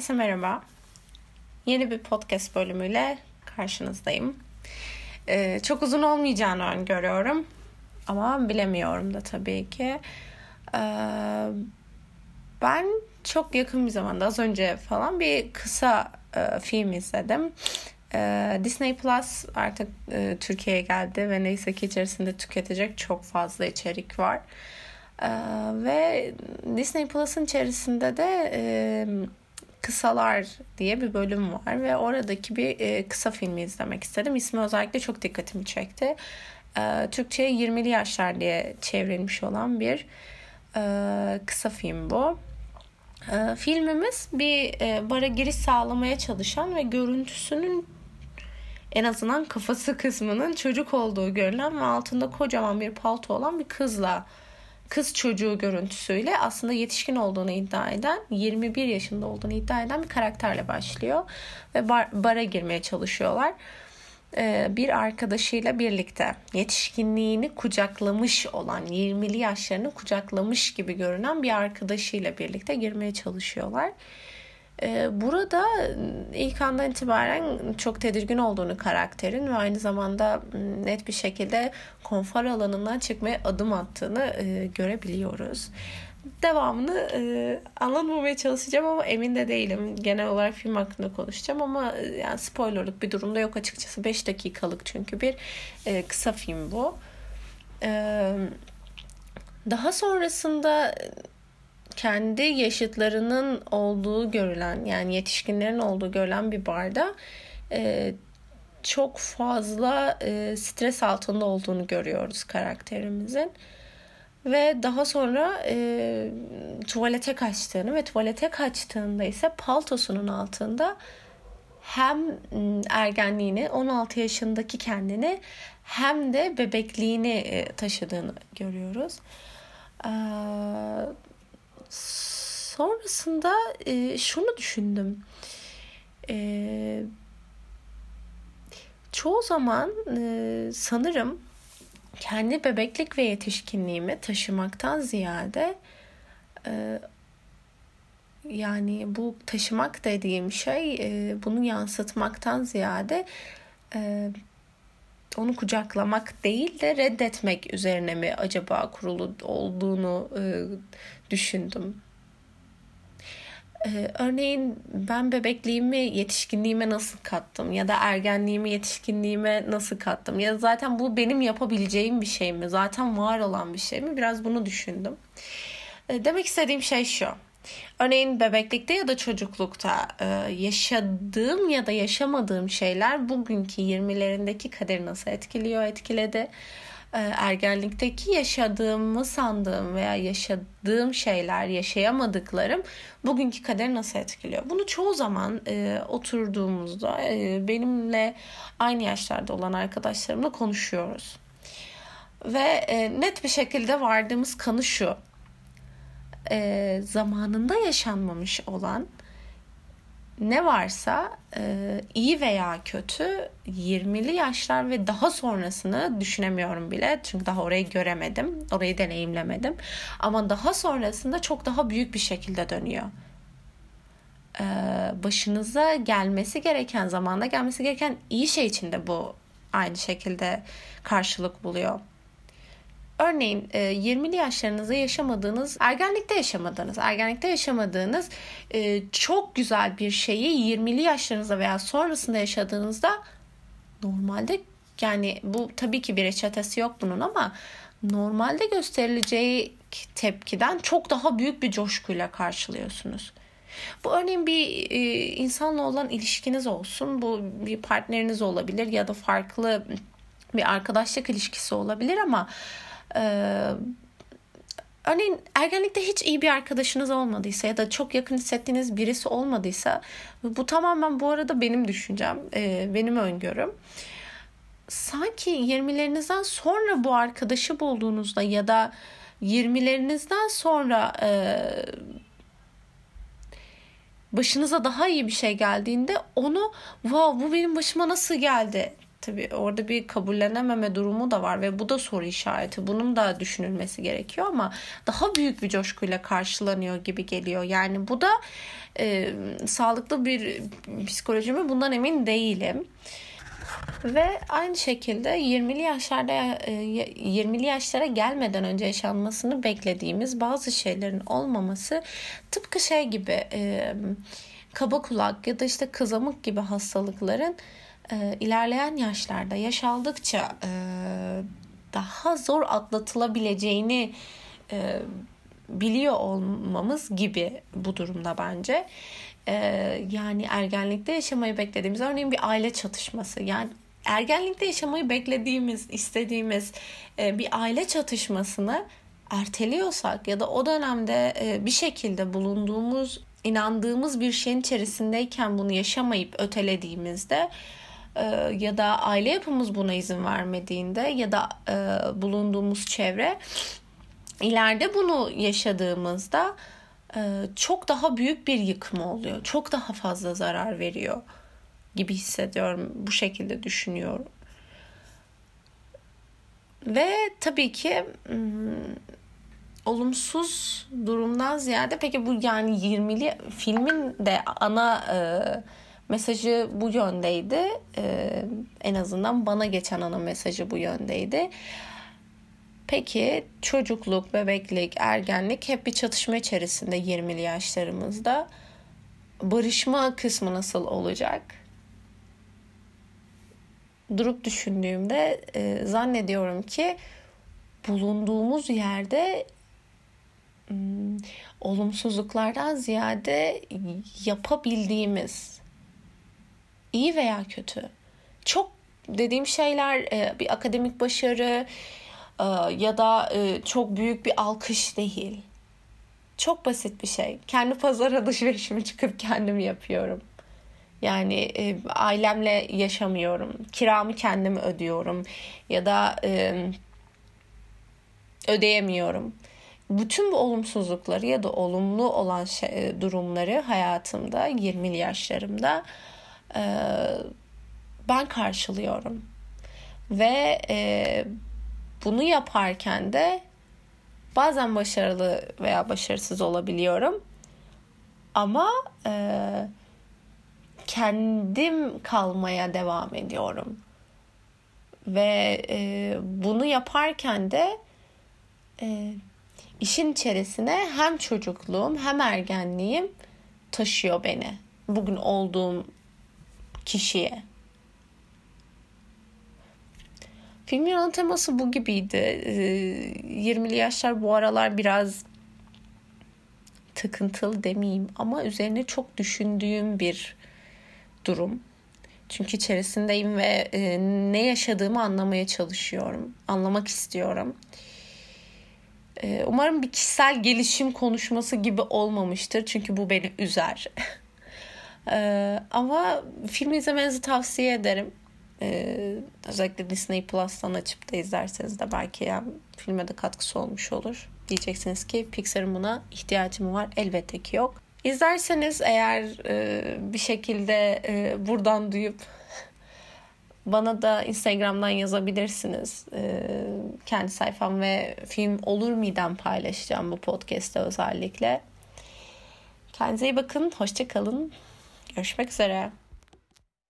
Herkese merhaba. Yeni bir podcast bölümüyle karşınızdayım. Ee, çok uzun olmayacağını öngörüyorum. Ama bilemiyorum da tabii ki. Ee, ben çok yakın bir zamanda az önce falan bir kısa e, film izledim. E, Disney Plus artık e, Türkiye'ye geldi ve neyse ki içerisinde tüketecek çok fazla içerik var. E, ve Disney Plus'ın içerisinde de e, Kısalar diye bir bölüm var ve oradaki bir e, kısa filmi izlemek istedim. İsmi özellikle çok dikkatimi çekti. E, Türkçe'ye 20'li yaşlar diye çevrilmiş olan bir e, kısa film bu. Filmimiz bir bara giriş sağlamaya çalışan ve görüntüsünün en azından kafası kısmının çocuk olduğu görülen ve altında kocaman bir palto olan bir kızla kız çocuğu görüntüsüyle aslında yetişkin olduğunu iddia eden 21 yaşında olduğunu iddia eden bir karakterle başlıyor ve bar, bara girmeye çalışıyorlar. Ee, bir arkadaşıyla birlikte yetişkinliğini kucaklamış olan 20'li yaşlarını kucaklamış gibi görünen bir arkadaşıyla birlikte girmeye çalışıyorlar. Ee, burada ilk andan itibaren çok tedirgin olduğunu karakterin ve aynı zamanda net bir şekilde konfor alanından çıkmaya adım attığını e, görebiliyoruz. Devamını e, anlatmamaya çalışacağım ama emin de değilim. Genel olarak film hakkında konuşacağım ama e, yani spoilerlık bir durumda yok açıkçası. 5 dakikalık çünkü bir kısa film bu. daha sonrasında kendi yaşıtlarının olduğu görülen yani yetişkinlerin olduğu görülen bir barda e, çok fazla e, stres altında olduğunu görüyoruz karakterimizin. Ve daha sonra e, tuvalete kaçtığını ve tuvalete kaçtığında ise paltosunun altında hem ergenliğini 16 yaşındaki kendini hem de bebekliğini e, taşıdığını görüyoruz. Ee, Sonrasında e, şunu düşündüm. E, çoğu zaman e, sanırım kendi bebeklik ve yetişkinliğimi taşımaktan ziyade e, yani bu taşımak dediğim şey e, bunu yansıtmaktan ziyade e, onu kucaklamak değil de reddetmek üzerine mi acaba kurulu olduğunu e, düşündüm. Ee, örneğin ben bebekliğimi yetişkinliğime nasıl kattım ya da ergenliğimi yetişkinliğime nasıl kattım ya zaten bu benim yapabileceğim bir şey mi zaten var olan bir şey mi biraz bunu düşündüm. Ee, demek istediğim şey şu. Örneğin bebeklikte ya da çocuklukta e, yaşadığım ya da yaşamadığım şeyler bugünkü 20'lerindeki kaderi nasıl etkiliyor, etkiledi. E, ergenlikteki yaşadığımı sandığım veya yaşadığım şeyler, yaşayamadıklarım bugünkü kaderi nasıl etkiliyor? Bunu çoğu zaman e, oturduğumuzda benimle aynı yaşlarda olan arkadaşlarımla konuşuyoruz. Ve net bir şekilde vardığımız kanı şu. E, zamanında yaşanmamış olan ne varsa e, iyi veya kötü 20'li yaşlar ve daha sonrasını düşünemiyorum bile. Çünkü daha orayı göremedim. Orayı deneyimlemedim. Ama daha sonrasında çok daha büyük bir şekilde dönüyor. E, başınıza gelmesi gereken, zamanda gelmesi gereken iyi şey için de bu aynı şekilde karşılık buluyor. Örneğin 20'li e, yaşlarınızda yaşamadığınız, ergenlikte yaşamadığınız, ergenlikte yaşamadığınız e, çok güzel bir şeyi 20'li yaşlarınızda veya sonrasında yaşadığınızda normalde yani bu tabii ki bir reçetesi yok bunun ama normalde gösterileceği tepkiden çok daha büyük bir coşkuyla karşılıyorsunuz. Bu örneğin bir e, insanla olan ilişkiniz olsun. Bu bir partneriniz olabilir ya da farklı bir arkadaşlık ilişkisi olabilir ama ee, örneğin ergenlikte hiç iyi bir arkadaşınız olmadıysa ya da çok yakın hissettiğiniz birisi olmadıysa bu tamamen bu arada benim düşüncem, e, benim öngörüm. Sanki 20'lerinizden sonra bu arkadaşı bulduğunuzda ya da 20'lerinizden sonra e, başınıza daha iyi bir şey geldiğinde onu wow bu benim başıma nasıl geldi Tabii orada bir kabullenememe durumu da var ve bu da soru işareti. Bunun da düşünülmesi gerekiyor ama daha büyük bir coşkuyla karşılanıyor gibi geliyor. Yani bu da e, sağlıklı bir psikoloji mi bundan emin değilim. Ve aynı şekilde 20'li yaşlarda 20'li e, yaşlara gelmeden önce yaşanmasını beklediğimiz bazı şeylerin olmaması tıpkı şey gibi e, kaba kulak ya da işte kızamık gibi hastalıkların e, ilerleyen yaşlarda yaş aldıkça daha zor atlatılabileceğini biliyor olmamız gibi bu durumda bence. Ee, yani ergenlikte yaşamayı beklediğimiz örneğin bir aile çatışması yani ergenlikte yaşamayı beklediğimiz istediğimiz e, bir aile çatışmasını erteliyorsak ya da o dönemde e, bir şekilde bulunduğumuz inandığımız bir şeyin içerisindeyken bunu yaşamayıp ötelediğimizde e, ya da aile yapımız buna izin vermediğinde ya da bulunduğumuz çevre ileride bunu yaşadığımızda e, çok daha büyük bir yıkım oluyor. Çok daha fazla zarar veriyor gibi hissediyorum. Bu şekilde düşünüyorum. Ve tabii ki hmm, olumsuz durumdan ziyade peki bu yani 20'li filmin de ana e, mesajı bu yöndeydi. E, en azından bana geçen ana mesajı bu yöndeydi. Peki çocukluk, bebeklik, ergenlik hep bir çatışma içerisinde 20'li yaşlarımızda. Barışma kısmı nasıl olacak? Durup düşündüğümde e, zannediyorum ki bulunduğumuz yerde hmm, olumsuzluklardan ziyade yapabildiğimiz iyi veya kötü çok dediğim şeyler e, bir akademik başarı, ee, ya da e, çok büyük bir alkış değil. Çok basit bir şey. Kendi pazar alışverişimi çıkıp kendim yapıyorum. Yani e, ailemle yaşamıyorum. Kiramı kendim ödüyorum. Ya da e, ödeyemiyorum. Bütün bu olumsuzlukları ya da olumlu olan şey, durumları hayatımda 20'li yaşlarımda ben karşılıyorum. Ve bunu yaparken de bazen başarılı veya başarısız olabiliyorum. Ama e, kendim kalmaya devam ediyorum. Ve e, bunu yaparken de e, işin içerisine hem çocukluğum hem ergenliğim taşıyor beni. Bugün olduğum kişiye. Filmin ana teması bu gibiydi. 20'li ee, yaşlar bu aralar biraz takıntılı demeyeyim ama üzerine çok düşündüğüm bir durum. Çünkü içerisindeyim ve e, ne yaşadığımı anlamaya çalışıyorum. Anlamak istiyorum. E, umarım bir kişisel gelişim konuşması gibi olmamıştır. Çünkü bu beni üzer. e, ama filmi izlemenizi tavsiye ederim. Ee, özellikle Disney Plus'tan açıp da izlerseniz de belki yani filme de katkısı olmuş olur. Diyeceksiniz ki Pixar'ın buna ihtiyacı mı var? Elbette ki yok. İzlerseniz eğer e, bir şekilde e, buradan duyup bana da Instagram'dan yazabilirsiniz. E, kendi sayfam ve film olur miden paylaşacağım bu podcast'te özellikle. Kendinize iyi bakın. Hoşçakalın. Görüşmek üzere.